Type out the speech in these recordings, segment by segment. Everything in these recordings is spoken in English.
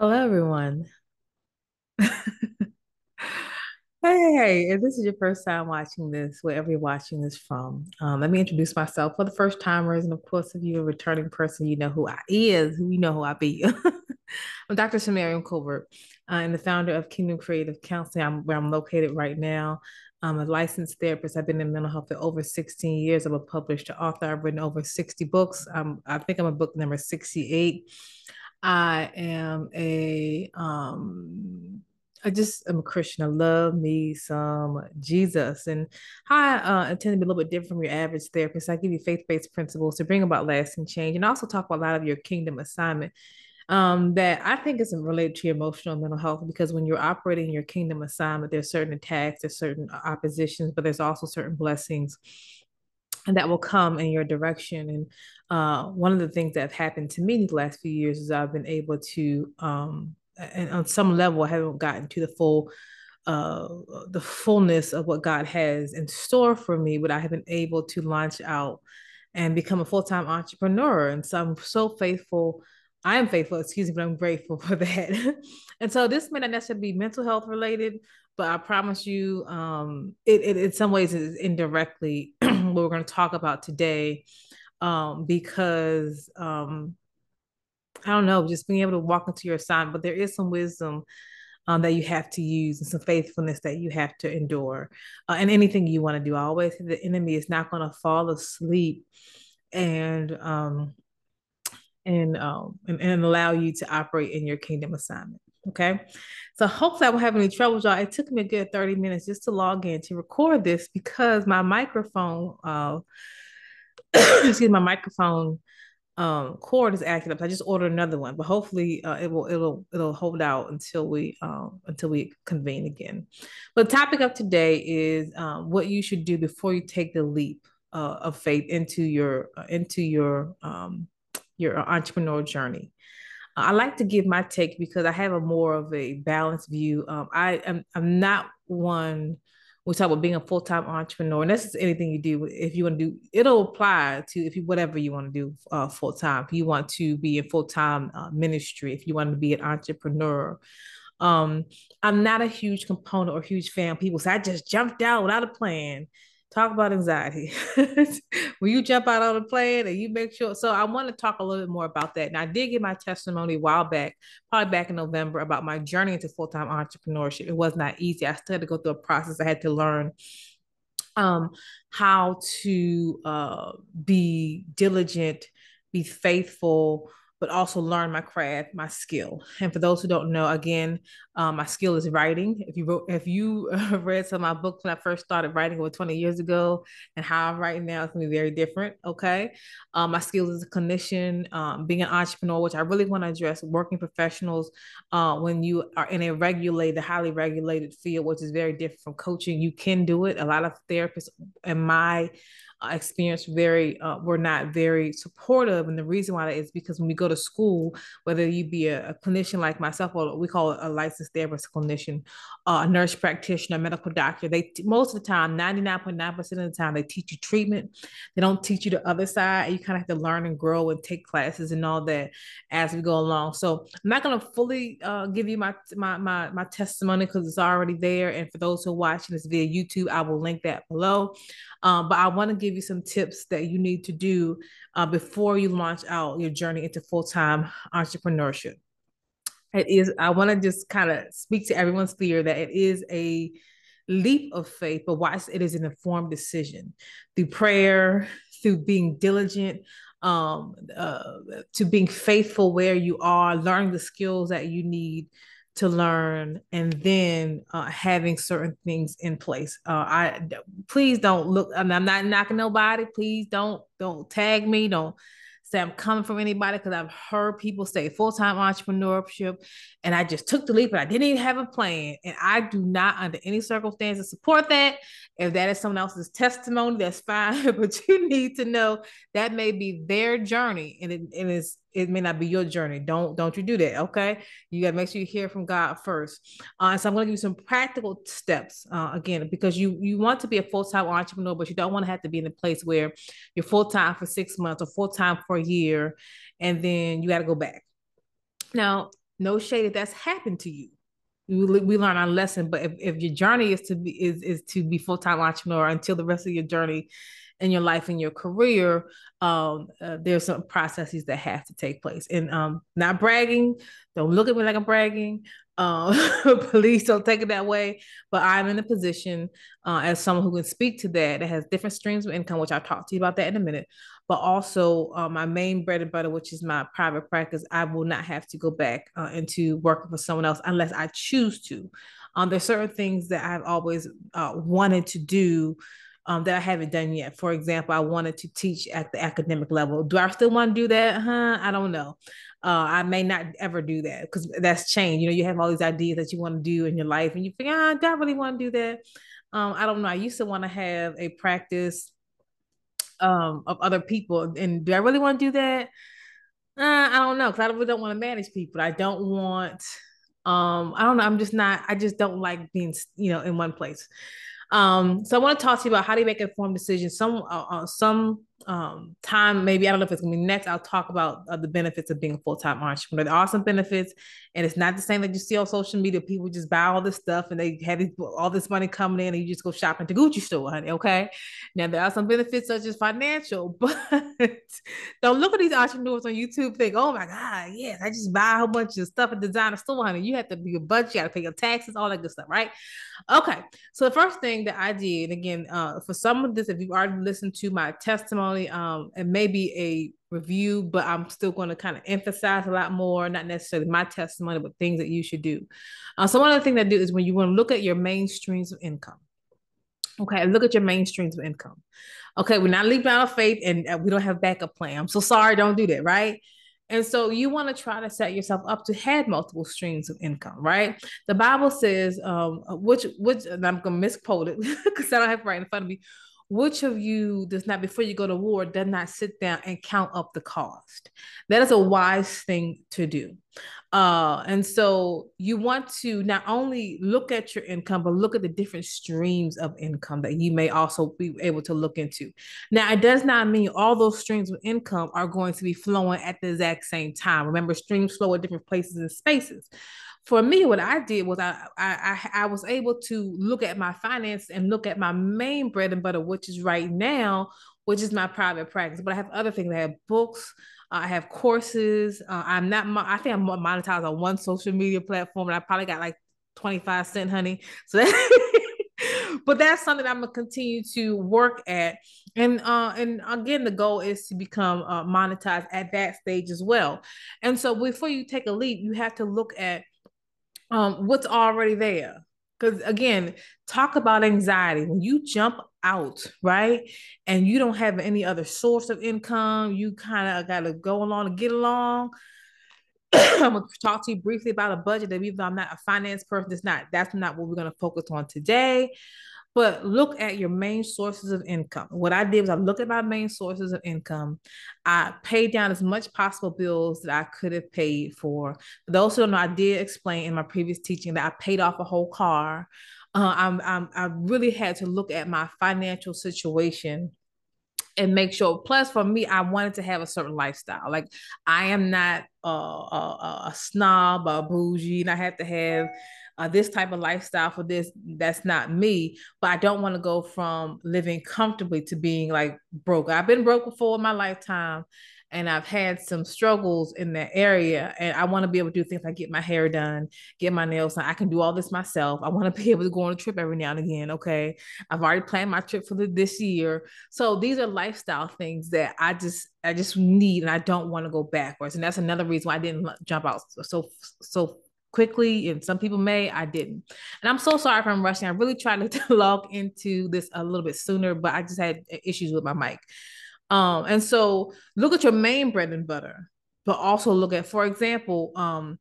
Hello, everyone. Hey, if this is your first time watching this, wherever you're watching this from, um, let me introduce myself for the first timers. And of course, if you're a returning person, you know who I is, who you know who I be. I'm Dr. Samaria Colbert. I'm the founder of Kingdom Creative Counseling, I'm, where I'm located right now. I'm a licensed therapist. I've been in mental health for over 16 years. I'm a published author. I've written over 60 books. I think I'm a book number 68. I am a um I just am a Christian. I love me some Jesus. And I uh, tend to be a little bit different from your average therapist. I give you faith-based principles to bring about lasting change and also talk about a lot of your kingdom assignment um, that I think is related to your emotional mental health because when you're operating your kingdom assignment, there's certain attacks, there's certain oppositions, but there's also certain blessings and that will come in your direction. And uh, one of the things that have happened to me in the last few years is I've been able to, um, and on some level, I haven't gotten to the full, uh, the fullness of what God has in store for me, but I have been able to launch out and become a full time entrepreneur. And so I'm so faithful. I am faithful, excuse me, but I'm grateful for that. and so this may not necessarily be mental health related, but I promise you, um, it, it in some ways is indirectly what we're going to talk about today, um, because um, I don't know, just being able to walk into your assignment, but there is some wisdom um, that you have to use and some faithfulness that you have to endure. Uh, and anything you want to do, I always say the enemy is not going to fall asleep and um and um and, and allow you to operate in your kingdom assignment. Okay. So hopefully I won't have any trouble, y'all. It took me a good 30 minutes just to log in to record this because my microphone, uh, excuse my microphone um cord is acting up. I just ordered another one, but hopefully uh, it will it'll it'll hold out until we um until we convene again. But the topic of today is um, what you should do before you take the leap uh, of faith into your uh, into your um your entrepreneurial journey. I like to give my take because I have a more of a balanced view. Um, I am I'm not one. We talk about being a full time entrepreneur, and that's anything you do. If you want to do, it'll apply to if you whatever you want to do uh, full time. If you want to be in full time uh, ministry, if you want to be an entrepreneur, um, I'm not a huge component or huge fan. People say I just jumped out without a plan talk about anxiety. when you jump out on a plane and you make sure. So I want to talk a little bit more about that. And I did give my testimony a while back, probably back in November, about my journey into full time entrepreneurship. It was not easy. I still had to go through a process. I had to learn um, how to uh, be diligent, be faithful, but also learn my craft, my skill. And for those who don't know, again, um, my skill is writing. If you wrote, if you read some of my books when I first started writing over 20 years ago, and how I'm writing now, it's gonna be very different. Okay, um, my skill is a clinician, um, being an entrepreneur, which I really want to address, working professionals. Uh, when you are in a regulated, highly regulated field, which is very different from coaching, you can do it. A lot of therapists, in my experience very uh, were not very supportive. And the reason why that is because when we go to school whether you be a, a clinician like myself or we call it a licensed therapist clinician uh, a nurse practitioner medical doctor they most of the time 99.9% of the time they teach you treatment. They don't teach you the other side. You kind of have to learn and grow and take classes and all that as we go along. So i'm not going to fully uh, give you my my my, my testimony because it's already there. And for those who are watching this via youtube i will link that below um, but i want to give you some tips that you need to do uh, before you launch out your journey into full time entrepreneurship. It is, I want to just kind of speak to everyone's fear that it is a leap of faith, but why it is an informed decision through prayer, through being diligent, um, uh, to being faithful where you are, learning the skills that you need to learn and then uh, having certain things in place. Uh, I please don't look. I'm not knocking nobody. Please don't don't tag me. Don't say I'm coming from anybody because I've heard people say full time entrepreneurship, and I just took the leap and I didn't even have a plan. And I do not, under any circumstances, support that. If that is someone else's testimony, that's fine. but you need to know that may be their journey, and it, it is it may not be your journey. Don't don't you do that. Okay, you got to make sure you hear from God first. Uh, so I'm going to give you some practical steps uh, again because you you want to be a full time entrepreneur, but you don't want to have to be in a place where you're full time for six months or full time for a year, and then you got to go back. Now, no shade if that's happened to you. We, we learn our lesson, but if, if your journey is to be is is to be full time entrepreneur until the rest of your journey in your life and your career, um, uh, there's some processes that have to take place. And um, not bragging, don't look at me like I'm bragging. Um, please don't take it that way. But I'm in a position uh, as someone who can speak to that, that has different streams of income, which I'll talk to you about that in a minute. But also, uh, my main bread and butter, which is my private practice, I will not have to go back uh, into working for someone else unless I choose to. Um, there's certain things that I've always uh, wanted to do um, that I haven't done yet. For example, I wanted to teach at the academic level. Do I still want to do that? Huh? I don't know. Uh, I may not ever do that because that's changed. You know, you have all these ideas that you want to do in your life, and you think, ah, do I really want to do that? Um, I don't know. I used to want to have a practice um, of other people, and do I really want to do that? Uh, I don't know because I really don't want to manage people. I don't want. Um, I don't know. I'm just not. I just don't like being, you know, in one place. Um, so I want to talk to you about how do you make informed decisions. Some uh, uh, some um, time, maybe I don't know if it's gonna be next. I'll talk about uh, the benefits of being a full time entrepreneur. There are some benefits, and it's not the same that you see on social media. People just buy all this stuff and they have all this money coming in, and you just go shopping to Gucci store, honey. Okay. Now there are some benefits such as financial, but don't look at these entrepreneurs on YouTube. Think, oh my God, yes, I just buy a whole bunch of stuff at designer store, honey. You have to be a budget, you got to pay your taxes, all that good stuff, right? Okay. So the first thing that I did, again, uh, for some of this, if you've already listened to my testimony, um, it may be a review, but I'm still going to kind of emphasize a lot more, not necessarily my testimony, but things that you should do. Uh, so one of the things I do is when you want to look at your main streams of income. Okay, look at your main streams of income. Okay, we're not leaving out of faith and uh, we don't have backup plan. I'm so sorry, don't do that, right? And so you want to try to set yourself up to have multiple streams of income, right? The Bible says, um, which which and I'm gonna misquote it because I don't have it right in front of me. Which of you does not, before you go to war, does not sit down and count up the cost? That is a wise thing to do. Uh, and so you want to not only look at your income, but look at the different streams of income that you may also be able to look into. Now, it does not mean all those streams of income are going to be flowing at the exact same time. Remember, streams flow at different places and spaces for me, what I did was I, I I was able to look at my finance and look at my main bread and butter, which is right now, which is my private practice. But I have other things. I have books. Uh, I have courses. Uh, I'm not. I think I'm monetized on one social media platform, and I probably got like 25 cent, honey. So that. but that's something I'm gonna continue to work at, and uh, and again, the goal is to become uh, monetized at that stage as well. And so, before you take a leap, you have to look at um, what's already there. Because again, talk about anxiety. When you jump out, right, and you don't have any other source of income, you kind of got to go along to get along. I'm gonna talk to you briefly about a budget that even though I'm not a finance person, it's not that's not what we're gonna focus on today but look at your main sources of income. What I did was I looked at my main sources of income. I paid down as much possible bills that I could have paid for. Those who don't know, I did explain in my previous teaching that I paid off a whole car. Uh, I'm, I'm, I really had to look at my financial situation and make sure. Plus, for me, I wanted to have a certain lifestyle. Like I am not a, a, a snob or bougie, and I have to have uh, this type of lifestyle for this that's not me but i don't want to go from living comfortably to being like broke i've been broke before in my lifetime and I've had some struggles in that area. And I want to be able to do things like get my hair done, get my nails done. I can do all this myself. I want to be able to go on a trip every now and again. Okay. I've already planned my trip for the, this year. So these are lifestyle things that I just, I just need and I don't want to go backwards. And that's another reason why I didn't jump out so, so quickly and some people may i didn't. And i'm so sorry if i'm rushing. I really tried to log into this a little bit sooner but i just had issues with my mic. Um and so look at your main bread and butter but also look at for example um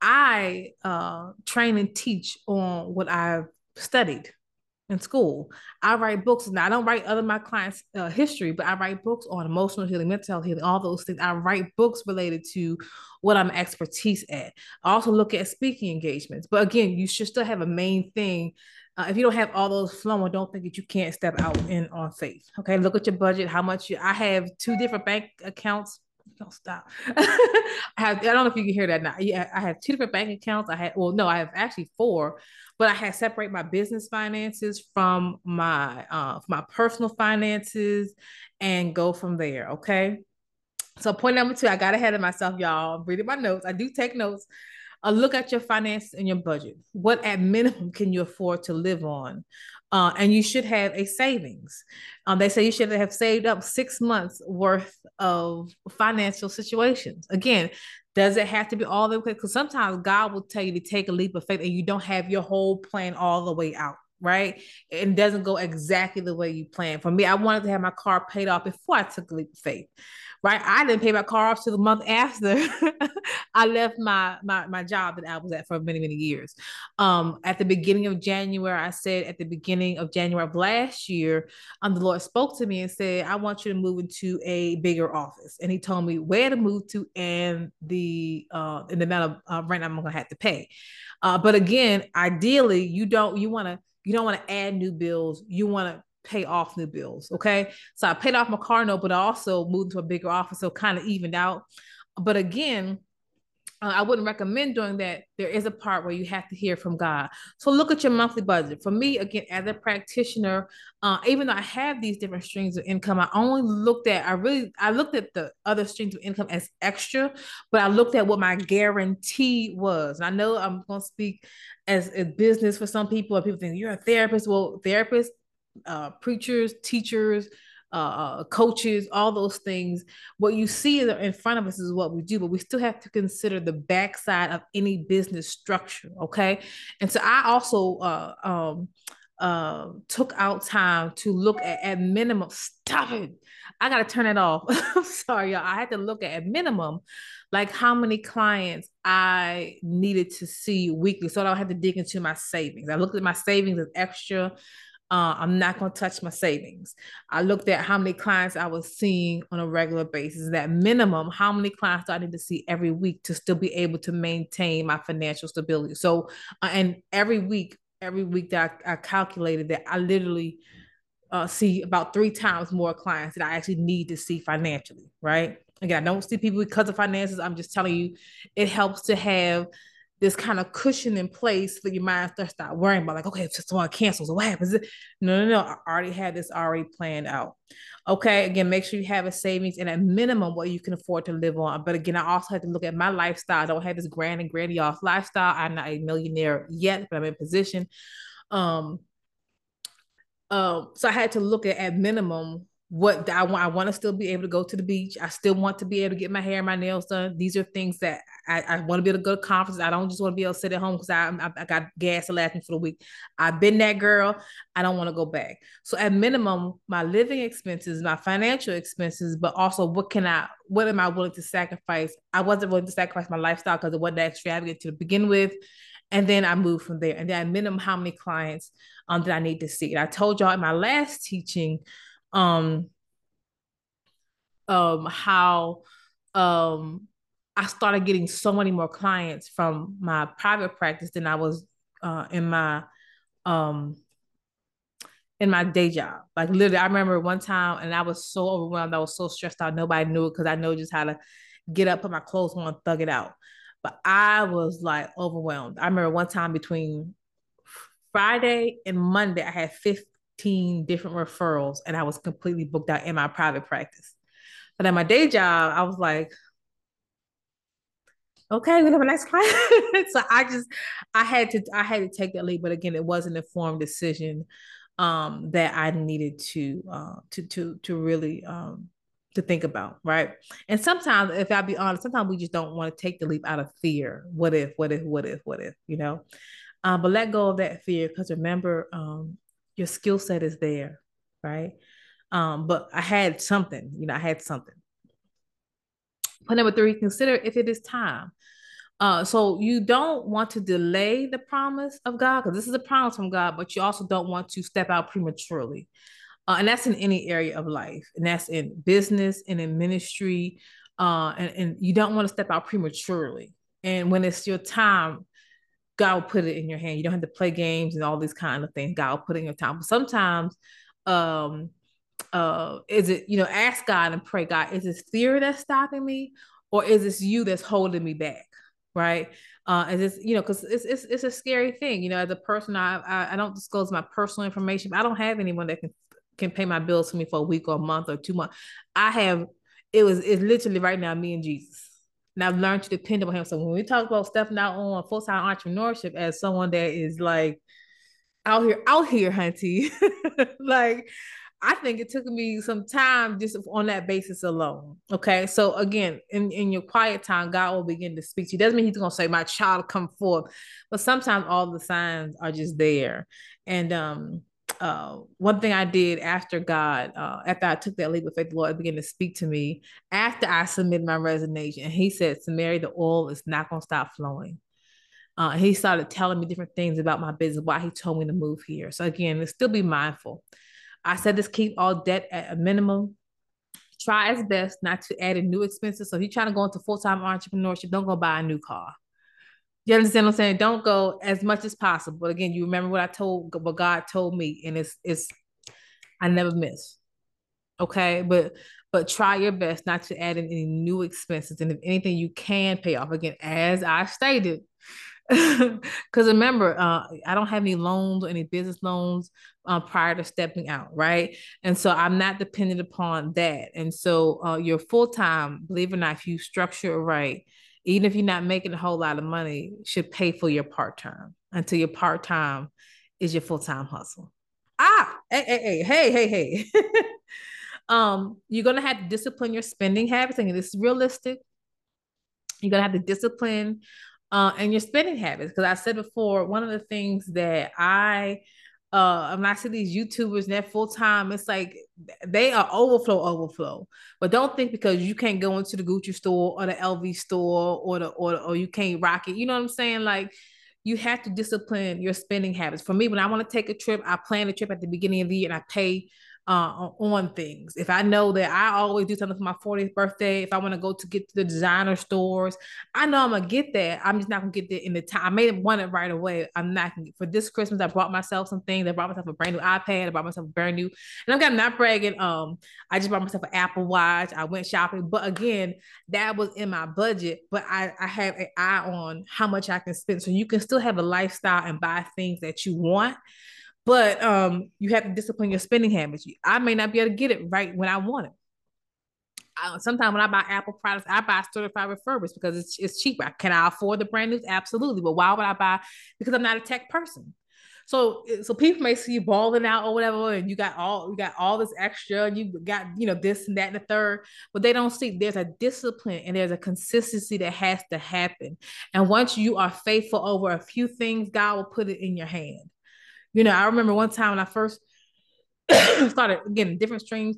i uh train and teach on what i've studied in school. I write books, and I don't write other my clients' uh, history, but I write books on emotional healing, mental health healing, all those things. I write books related to what I'm expertise at. I also look at speaking engagements, but again, you should still have a main thing. Uh, if you don't have all those flowing, don't think that you can't step out in on faith. Okay, look at your budget, how much you. I have two different bank accounts don't stop. I have I don't know if you can hear that now. Yeah, I have two different bank accounts. I had well, no, I have actually four, but I had separate my business finances from my uh my personal finances and go from there. Okay. So point number two, I got ahead of myself, y'all. I'm reading my notes. I do take notes. A look at your finances and your budget. What at minimum can you afford to live on? Uh, and you should have a savings. Um, they say you should have saved up six months worth of financial situations. Again, does it have to be all the way? Because sometimes God will tell you to take a leap of faith and you don't have your whole plan all the way out right? And doesn't go exactly the way you plan. For me, I wanted to have my car paid off before I took a leap of faith right? I didn't pay my car off till the month after I left my, my my job that I was at for many many years. Um, at the beginning of January, I said at the beginning of January of last year, um, the Lord spoke to me and said, "I want you to move into a bigger office," and He told me where to move to and the uh, and the amount of uh, rent I'm going to have to pay. Uh, but again, ideally, you don't you want to you don't want to add new bills. You want to pay off new bills. Okay. So I paid off my car note, but I also moved to a bigger office. So kind of evened out. But again, uh, I wouldn't recommend doing that. There is a part where you have to hear from God. So look at your monthly budget. For me, again, as a practitioner, uh, even though I have these different streams of income, I only looked at, I really, I looked at the other streams of income as extra, but I looked at what my guarantee was. And I know I'm going to speak as a business for some people, and people think you're a therapist. Well, therapist uh, preachers, teachers, uh, uh, coaches, all those things. What you see in front of us is what we do, but we still have to consider the backside of any business structure. Okay. And so I also uh, um, uh, took out time to look at, at minimum. Stop it. I got to turn it off. I'm sorry, y'all. I had to look at, at minimum like how many clients I needed to see weekly. So I don't have to dig into my savings. I looked at my savings as extra uh, I'm not going to touch my savings. I looked at how many clients I was seeing on a regular basis. That minimum, how many clients do I need to see every week to still be able to maintain my financial stability? So, uh, and every week, every week that I, I calculated that I literally uh, see about three times more clients that I actually need to see financially, right? Again, I don't see people because of finances. I'm just telling you, it helps to have this kind of cushion in place for your mind to start worrying about like, okay, if someone cancels, what happens? No, no, no. I already had this already planned out. Okay. Again, make sure you have a savings and a minimum what you can afford to live on. But again, I also have to look at my lifestyle. I don't have this grand and grandiose lifestyle. I'm not a millionaire yet, but I'm in position. Um, um, so I had to look at at minimum what I want. I want to still be able to go to the beach. I still want to be able to get my hair and my nails done. These are things that I, I want to be able to go to conferences. I don't just want to be able to sit at home because I, I, I got gas to last me for the week. I've been that girl. I don't want to go back. So at minimum, my living expenses, my financial expenses, but also what can I, what am I willing to sacrifice? I wasn't willing to sacrifice my lifestyle because it wasn't that extravagant to begin with. And then I moved from there. And then at minimum, how many clients um, did I need to see? And I told y'all in my last teaching, um, um, how um I started getting so many more clients from my private practice than I was uh, in my um in my day job. Like literally, I remember one time, and I was so overwhelmed. I was so stressed out. Nobody knew it because I know just how to get up, put my clothes on, thug it out. But I was like overwhelmed. I remember one time between Friday and Monday, I had 15 different referrals, and I was completely booked out in my private practice. But at my day job, I was like, okay, we have a nice client. so I just I had to I had to take that leap, but again, it was an informed decision um, that I needed to uh, to to to really um, to think about, right? And sometimes, if I be honest, sometimes we just don't want to take the leap out of fear. What if? What if? What if? What if? You know. Um, but let go of that fear because remember, um, your skill set is there, right? Um, but I had something, you know, I had something. Point number three, consider if it is time. Uh, so you don't want to delay the promise of God because this is a promise from God, but you also don't want to step out prematurely. Uh, and that's in any area of life, and that's in business and in ministry. Uh, and, and you don't want to step out prematurely. And when it's your time, God will put it in your hand. You don't have to play games and all these kind of things. God will put in your time. But sometimes um, uh, is it, you know, ask God and pray, God, is this fear that's stopping me or is this you that's holding me back? Right. Uh, is this, you know, because it's, it's it's a scary thing. You know, as a person, I, I I don't disclose my personal information. I don't have anyone that can can pay my bills for me for a week or a month or two months. I have it was it's literally right now me and Jesus. And I've learned to depend on him. So when we talk about stepping out on full-time entrepreneurship as someone that is like out here, out here, hunty, like I think it took me some time just on that basis alone. Okay. So again, in, in your quiet time, God will begin to speak to you. Doesn't mean he's gonna say, My child come forth, but sometimes all the signs are just there. And um uh, one thing I did after God, uh, after I took that leap of faith, the Lord began to speak to me after I submitted my resignation. He said, Samari, the oil is not going to stop flowing. Uh, he started telling me different things about my business, why he told me to move here. So again, still be mindful. I said this keep all debt at a minimum. Try as best not to add in new expenses. So if you're trying to go into full-time entrepreneurship, don't go buy a new car. You understand what I'm saying? Don't go as much as possible. But again, you remember what I told what God told me, and it's it's I never miss. Okay, but but try your best not to add in any new expenses, and if anything, you can pay off again, as I stated. Because remember, uh, I don't have any loans or any business loans uh, prior to stepping out, right? And so I'm not dependent upon that. And so uh, your full time, believe it or not, if you structure it right, even if you're not making a whole lot of money, should pay for your part time until your part time is your full time hustle. Ah, hey, hey, hey, hey, hey, hey. um, you're gonna have to discipline your spending habits, and it's realistic. You're gonna have to discipline uh, and your spending habits. Because I said before, one of the things that I uh when not see these YouTubers and full time, it's like they are overflow, overflow. But don't think because you can't go into the Gucci store or the LV store or the or, or you can't rock it. You know what I'm saying? Like you have to discipline your spending habits. For me, when I want to take a trip, I plan a trip at the beginning of the year and I pay uh, on things. If I know that I always do something for my 40th birthday, if I want to go to get to the designer stores, I know I'm gonna get that. I'm just not gonna get there in the time. I may want it right away. I'm not gonna for this Christmas. I bought myself some things. I bought myself a brand new iPad. I bought myself a brand new, and I'm not bragging. Um, I just bought myself an Apple Watch. I went shopping, but again, that was in my budget. But I I have an eye on how much I can spend, so you can still have a lifestyle and buy things that you want but um, you have to discipline your spending habits. I may not be able to get it right when I want it. sometimes when I buy Apple products, I buy certified refurbished because it's it's cheaper. Can I afford the brand new? Absolutely. But why would I buy? Because I'm not a tech person. So so people may see you balling out or whatever, and you got all you got all this extra, and you got you know this and that and the third, but they don't see there's a discipline and there's a consistency that has to happen. And once you are faithful over a few things, God will put it in your hand. You know, I remember one time when I first started getting different streams,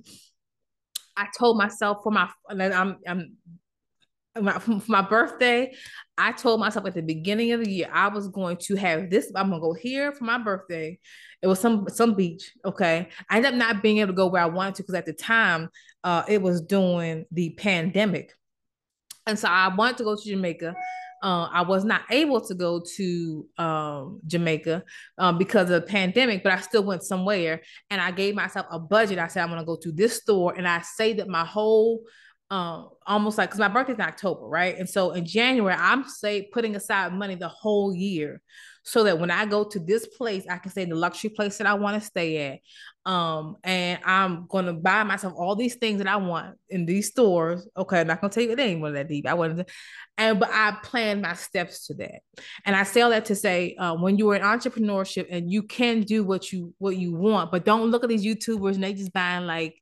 I told myself for my I'm I'm my, for my birthday, I told myself at the beginning of the year I was going to have this. I'm gonna go here for my birthday. It was some some beach. Okay, I ended up not being able to go where I wanted to because at the time, uh, it was during the pandemic, and so I wanted to go to Jamaica. Uh, I was not able to go to um, Jamaica um, because of the pandemic, but I still went somewhere and I gave myself a budget. I said, I'm going to go to this store and I say that my whole um, almost like because my birthday's in October, right? And so in January, I'm say putting aside money the whole year so that when I go to this place, I can stay in the luxury place that I want to stay at. Um, and I'm gonna buy myself all these things that I want in these stores. Okay, I'm not gonna tell you it of that deep. I wasn't, and but I plan my steps to that. And I say all that to say, uh, when you are in entrepreneurship and you can do what you what you want, but don't look at these YouTubers and they just buying like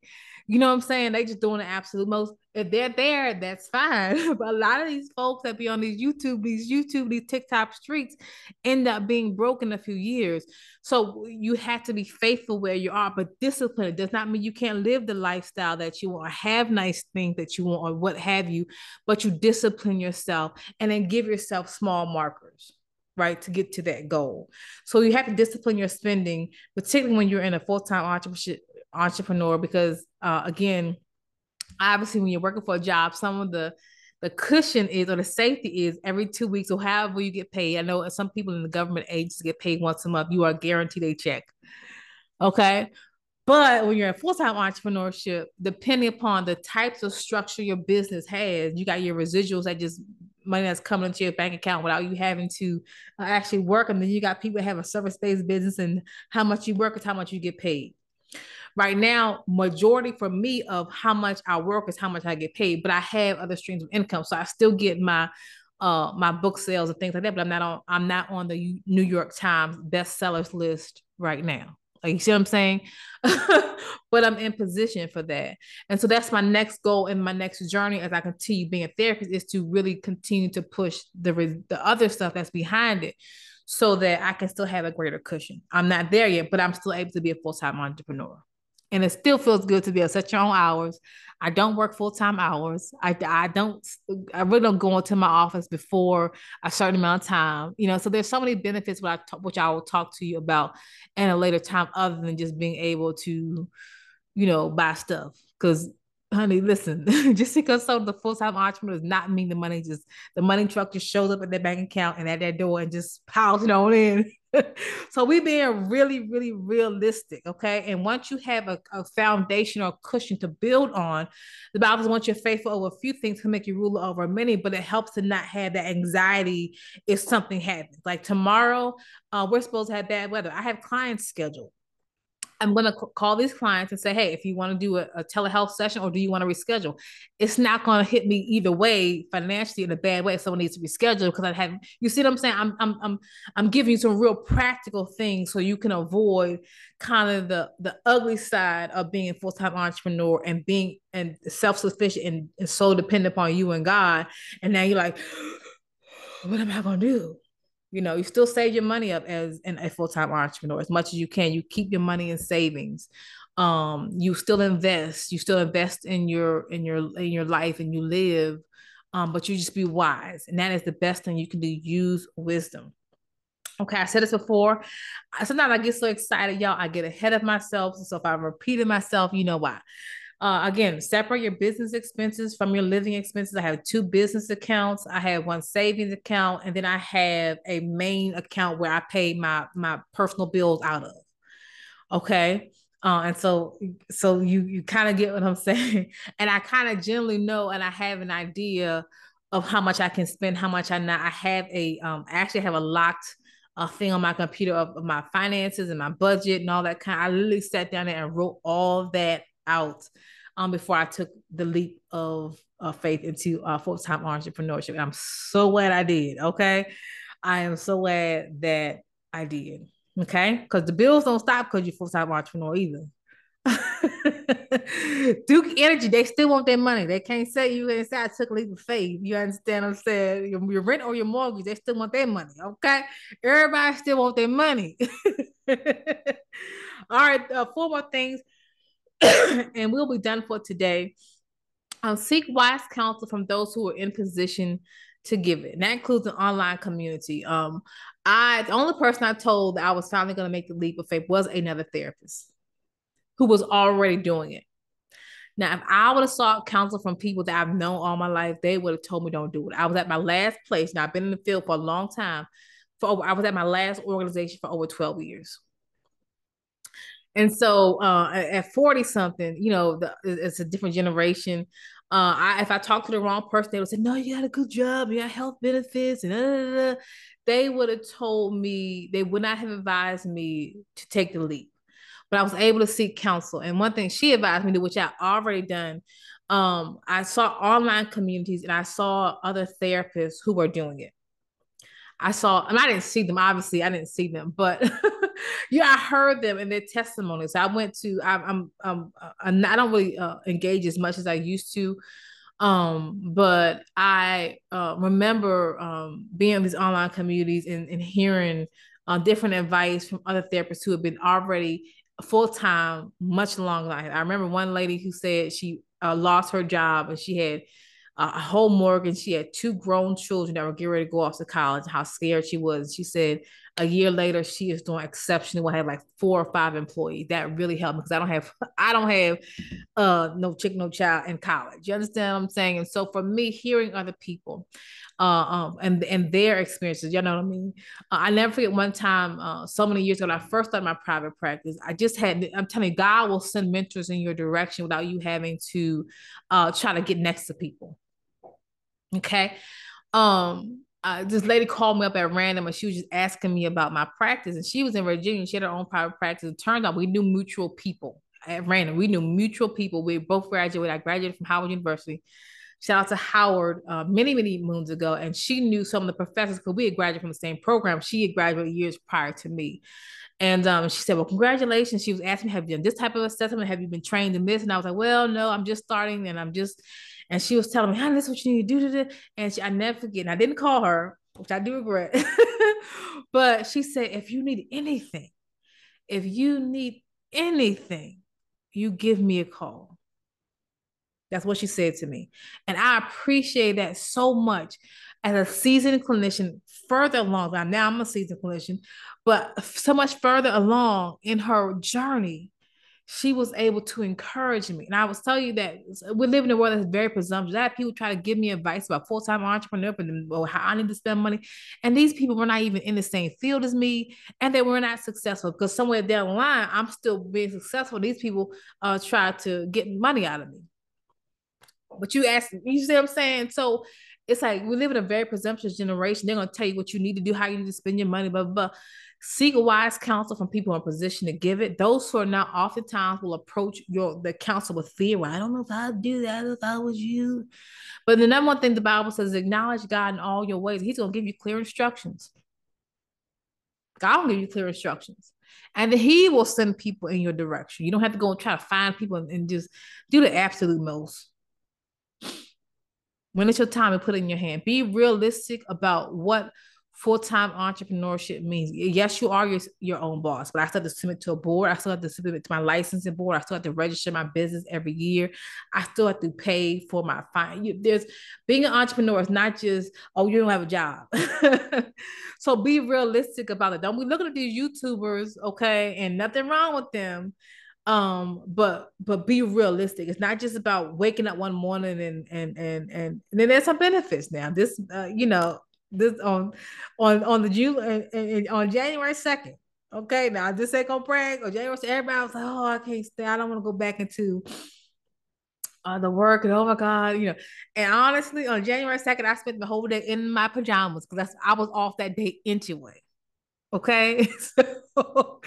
you know what I'm saying? They just doing the absolute most. If they're there, that's fine. but a lot of these folks that be on these YouTube, these YouTube, these TikTok streets end up being broken a few years. So you have to be faithful where you are, but discipline. Does not mean you can't live the lifestyle that you want have nice things that you want or what have you, but you discipline yourself and then give yourself small markers right to get to that goal so you have to discipline your spending particularly when you're in a full-time entrepreneurship entrepreneur because uh, again, obviously when you're working for a job, some of the the cushion is or the safety is every two weeks or however you get paid. I know some people in the government agencies get paid once a month. You are guaranteed a check. Okay. But when you're in full time entrepreneurship, depending upon the types of structure your business has, you got your residuals that just money that's coming into your bank account without you having to uh, actually work. And then you got people that have a service based business, and how much you work is how much you get paid. Right now, majority for me of how much I work is how much I get paid, but I have other streams of income, so I still get my uh my book sales and things like that. But I'm not on I'm not on the New York Times bestsellers list right now. Like you see what I'm saying? but I'm in position for that. And so that's my next goal and my next journey as I continue being a therapist is to really continue to push the the other stuff that's behind it so that I can still have a greater cushion. I'm not there yet, but I'm still able to be a full-time entrepreneur and it still feels good to be able to set your own hours. I don't work full time hours. I, I don't I really don't go into my office before a certain amount of time. You know, so there's so many benefits which I t- which I will talk to you about in a later time, other than just being able to, you know, buy stuff. Because honey, listen, just because so the full time entrepreneur does not mean the money just the money truck just shows up at their bank account and at their door and just piles it on in. so we being really, really realistic, okay? And once you have a, a foundation or cushion to build on, the Bible once you're faithful over a few things can make you ruler over many, but it helps to not have that anxiety if something happens. Like tomorrow, uh, we're supposed to have bad weather. I have clients scheduled. I'm going to call these clients and say, hey, if you want to do a, a, telehealth session or do you want to reschedule? It's not going to hit me either way financially in a bad way if someone needs to reschedule because I have, you see what I'm saying? I'm, I'm, I'm, I'm giving you some real practical things so you can avoid kind of the, the ugly side of being a full-time entrepreneur and being and self-sufficient and, and so dependent upon you and God. And now you're like, what am I going to do? You know, you still save your money up as an, a full time entrepreneur as much as you can. You keep your money in savings. Um, you still invest. You still invest in your in your in your life and you live. Um, but you just be wise, and that is the best thing you can do. Use wisdom. Okay, I said this before. Sometimes I get so excited, y'all. I get ahead of myself. So if I'm repeating myself, you know why. Uh, again, separate your business expenses from your living expenses. I have two business accounts. I have one savings account, and then I have a main account where I pay my my personal bills out of. Okay. Uh, and so so you you kind of get what I'm saying. And I kind of generally know and I have an idea of how much I can spend, how much I not. I have a um I actually have a locked a uh, thing on my computer of, of my finances and my budget and all that kind. I literally sat down there and wrote all that out um, before I took the leap of, of faith into uh, full time entrepreneurship. And I'm so glad I did. Okay. I am so glad that I did. Okay. Because the bills don't stop because you're full time entrepreneur either. Duke Energy, they still want their money. They can't say you ain't say I took a leap of faith. You understand what I'm saying? Your, your rent or your mortgage, they still want their money. Okay. Everybody still want their money. All right. Uh, four more things and we'll be done for today. Um, seek wise counsel from those who are in position to give it. And that includes an online community. Um, I the only person I told that I was finally going to make the leap of faith was another therapist who was already doing it. Now, if I would have sought counsel from people that I've known all my life, they would have told me don't do it. I was at my last place. Now I've been in the field for a long time. For over, I was at my last organization for over 12 years. And so uh, at 40 something, you know, the, it's a different generation. Uh, I, if I talked to the wrong person, they would say, no, you got a good job, you got health benefits, and they would have told me, they would not have advised me to take the leap. But I was able to seek counsel. And one thing she advised me to, which I already done, um, I saw online communities and I saw other therapists who were doing it. I saw, and I didn't see them. Obviously, I didn't see them, but yeah, I heard them and their testimonies. I went to, I, I'm, I'm, I'm I don't really uh, engage as much as I used to, um, but I uh, remember um, being in these online communities and, and hearing uh, different advice from other therapists who have been already full time much longer. I remember one lady who said she uh, lost her job and she had a whole mortgage. She had two grown children that were getting ready to go off to college. How scared she was. She said a year later she is doing exceptionally well. I have like four or five employees. That really helped me because I don't have I don't have uh no chick no child in college you understand what i'm saying and so for me hearing other people uh um and and their experiences you know what i mean uh, i never forget one time uh so many years ago when i first started my private practice i just had i'm telling you god will send mentors in your direction without you having to uh try to get next to people okay um uh, this lady called me up at random and she was just asking me about my practice and she was in virginia she had her own private practice it turned out we knew mutual people at random. We knew mutual people. We both graduated. I graduated from Howard University. Shout out to Howard uh, many, many moons ago. And she knew some of the professors because we had graduated from the same program. She had graduated years prior to me. And um, she said, Well, congratulations. She was asking me, Have you done this type of assessment? Have you been trained in this? And I was like, Well, no, I'm just starting and I'm just, and she was telling me, Honey, this is what you need to do. And she, I never forget. And I didn't call her, which I do regret. but she said, If you need anything, if you need anything, you give me a call. That's what she said to me. And I appreciate that so much as a seasoned clinician, further along. Now I'm a seasoned clinician, but so much further along in her journey she was able to encourage me. And I was telling you that we live in a world that's very presumptuous. I have people try to give me advice about full-time entrepreneur or how I need to spend money. And these people were not even in the same field as me, and they were not successful because somewhere down the line, I'm still being successful. These people uh try to get money out of me. But you ask, you see what I'm saying? So it's like we live in a very presumptuous generation. They're gonna tell you what you need to do, how you need to spend your money, blah blah. blah. Seek a wise counsel from people in position to give it. Those who are not oftentimes will approach your the counsel with fear. I don't know if I'd do that if I was you. But the number one thing the Bible says, is acknowledge God in all your ways. He's gonna give you clear instructions. God will give you clear instructions. And he will send people in your direction. You don't have to go and try to find people and, and just do the absolute most. When it's your time to put it in your hand, be realistic about what full-time entrepreneurship means. Yes you are your, your own boss but i still have to submit to a board. I still have to submit to my licensing board. I still have to register my business every year. I still have to pay for my fine there's being an entrepreneur is not just oh you don't have a job. So be realistic about it. Don't be looking at these youtubers okay and nothing wrong with them um but but be realistic it's not just about waking up one morning and and and and, and then there's some benefits now this uh, you know this on on on the June uh, on January second. Okay, now this ain't gonna brag or January. 2nd, Everybody was like, "Oh, I can't stay. I don't want to go back into uh, the work." And oh my god, you know. And honestly, on January second, I spent the whole day in my pajamas because I was off that day anyway. Okay, so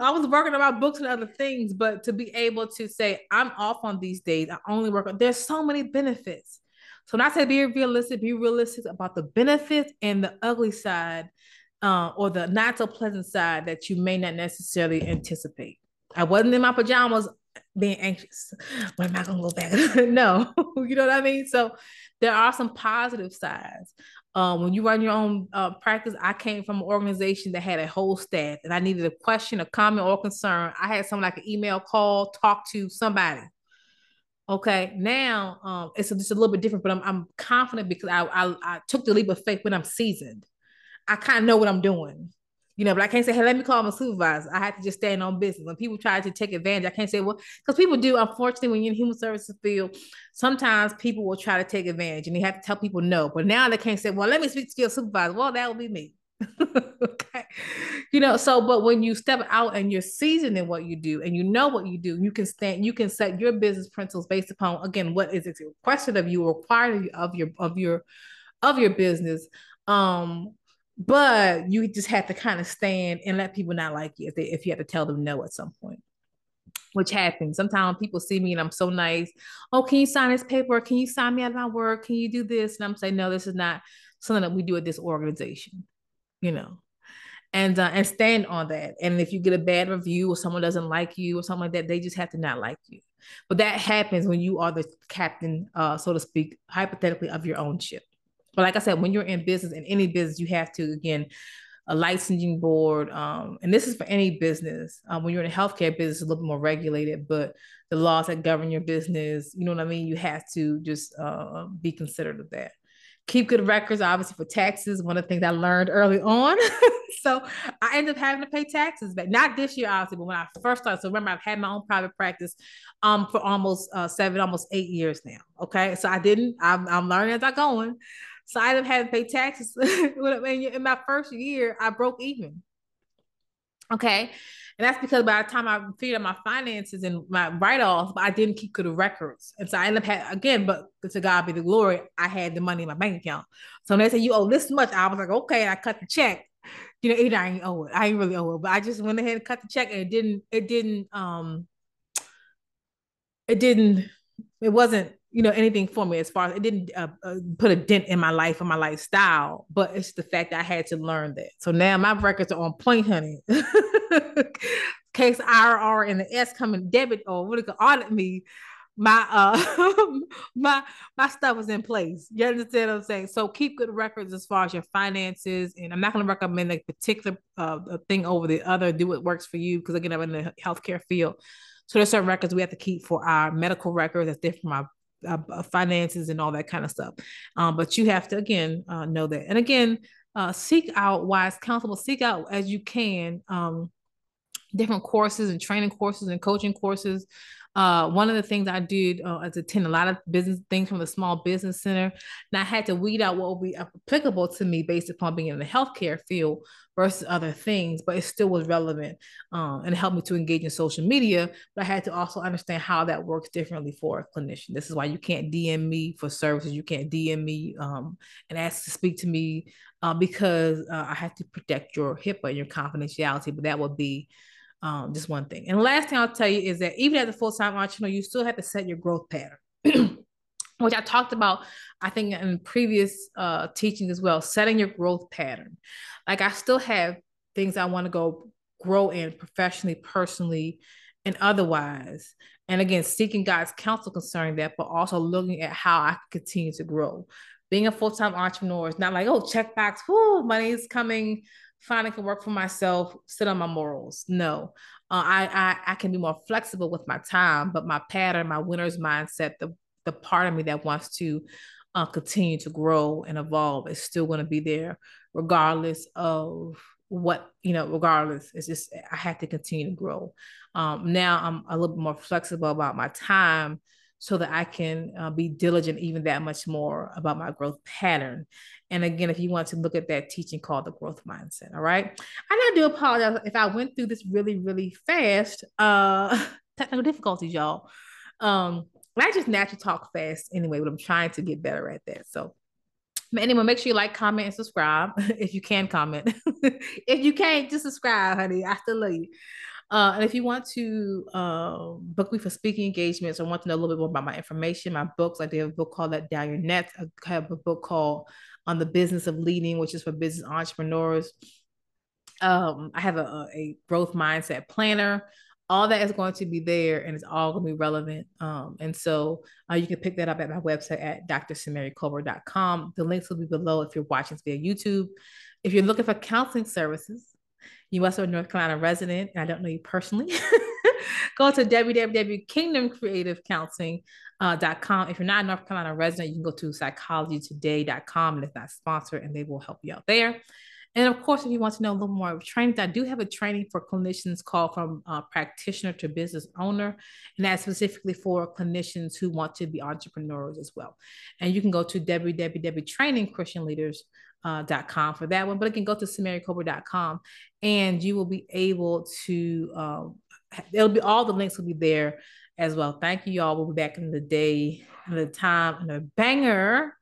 I was working on my books and other things, but to be able to say I'm off on these days, I only work on. There's so many benefits so when I say be realistic, be realistic about the benefits and the ugly side uh, or the not so pleasant side that you may not necessarily anticipate. I wasn't in my pajamas being anxious. When am I gonna go back? no, you know what I mean? So there are some positive sides. Um, when you run your own uh, practice, I came from an organization that had a whole staff, and I needed a question, a comment, or concern. I had someone like an email, call, talk to somebody. Okay, now um, it's just a little bit different, but I'm I'm confident because I, I I took the leap of faith when I'm seasoned. I kind of know what I'm doing, you know. But I can't say, "Hey, let me call my supervisor." I have to just stand on business. When people try to take advantage, I can't say, "Well," because people do. Unfortunately, when you're in human services field, sometimes people will try to take advantage, and you have to tell people no. But now they can't say, "Well, let me speak to your supervisor." Well, that will be me. okay. You know, so but when you step out and you're seasoned in what you do and you know what you do, you can stand, you can set your business principles based upon again what is requested of you, required of your of your of your business. Um, but you just have to kind of stand and let people not like you if they if you have to tell them no at some point which happens. Sometimes people see me and I'm so nice. Oh, can you sign this paper? Can you sign me out of my work? Can you do this? And I'm saying, no, this is not something that we do at this organization you know, and uh, and stand on that. And if you get a bad review or someone doesn't like you or something like that, they just have to not like you. But that happens when you are the captain, uh, so to speak, hypothetically of your own ship. But like I said, when you're in business, in any business, you have to again a licensing board, um, and this is for any business. Um, when you're in a healthcare business, a little more regulated, but the laws that govern your business, you know what I mean. You have to just uh, be considerate of that keep good records, obviously for taxes. One of the things I learned early on so I ended up having to pay taxes but Not this year, obviously, but when I first started. So remember, I've had my own private practice um for almost uh, seven, almost eight years now. Okay, so I didn't. I'm, I'm learning as I going. So I ended up having to pay taxes. in my first year, I broke even. Okay. And that's because by the time I figured out my finances and my write-offs, I didn't keep good records. And so I ended up having, again, but to God be the glory, I had the money in my bank account. So when they said you owe this much, I was like, okay, I cut the check. You know, either I ain't owe it. I ain't really owe it, but I just went ahead and cut the check and it didn't, it didn't, um, it didn't, it wasn't you know anything for me as far as it didn't uh, uh, put a dent in my life or my lifestyle but it's the fact that i had to learn that so now my records are on point honey case IRR and the S coming debit or what it could audit me my uh my my stuff is in place. You understand what I'm saying? So keep good records as far as your finances. And I'm not going to recommend a particular uh, thing over the other. Do what works for you because again, I'm in the healthcare field. So there's certain records we have to keep for our medical records that's different from our uh, uh, finances and all that kind of stuff. Um, but you have to again uh, know that. And again, uh, seek out wise counsel. Seek out as you can um, different courses and training courses and coaching courses uh, one of the things I did uh, is attend a lot of business things from the Small Business Center, and I had to weed out what would be applicable to me based upon being in the healthcare field versus other things, but it still was relevant um, and helped me to engage in social media. But I had to also understand how that works differently for a clinician. This is why you can't DM me for services. You can't DM me um, and ask to speak to me uh, because uh, I have to protect your HIPAA and your confidentiality. But that would be um, just one thing. And last thing I'll tell you is that even as a full time entrepreneur, you still have to set your growth pattern, which I talked about, I think, in previous uh, teaching as well, setting your growth pattern. Like I still have things I want to go grow in professionally, personally, and otherwise. And again, seeking God's counsel concerning that, but also looking at how I can continue to grow. Being a full time entrepreneur is not like, oh, check box, whoo, money is coming I can work for myself, sit on my morals. No, uh, I, I I can be more flexible with my time, but my pattern, my winner's mindset, the the part of me that wants to uh, continue to grow and evolve is still going to be there, regardless of what you know. Regardless, it's just I have to continue to grow. Um, now I'm a little bit more flexible about my time so that I can uh, be diligent even that much more about my growth pattern. And again, if you want to look at that teaching called the growth mindset, all right. And I do apologize if I went through this really, really fast. Uh, technical difficulties, y'all. Um, I just naturally talk fast anyway, but I'm trying to get better at that. So anyway, make sure you like, comment, and subscribe if you can comment. if you can't, just subscribe, honey. I still love you. Uh, and if you want to uh, book me for speaking engagements or want to know a little bit more about my information, my books, I did a book called Let Down Your Nets. I have a book called On the Business of Leading, which is for business entrepreneurs. Um, I have a, a growth mindset planner. All that is going to be there and it's all going to be relevant. Um, and so uh, you can pick that up at my website at drsamariacolbert.com. The links will be below if you're watching this via YouTube. If you're looking for counseling services, you also a North Carolina resident, and I don't know you personally, go to www.kingdomcreativecounseling.com. Uh, if you're not a North Carolina resident, you can go to psychologytoday.com and it's not sponsored, and they will help you out there. And of course, if you want to know a little more of training, I do have a training for clinicians called From uh, Practitioner to Business Owner. And that's specifically for clinicians who want to be entrepreneurs as well. And you can go to www.trainingchristianleaders.com uh, .com for that one. But again, go to samariacolbert.com and you will be able to, um, it'll be all the links will be there as well. Thank you, y'all. We'll be back in the day, in the time, and a banger.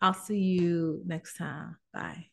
I'll see you next time. Bye.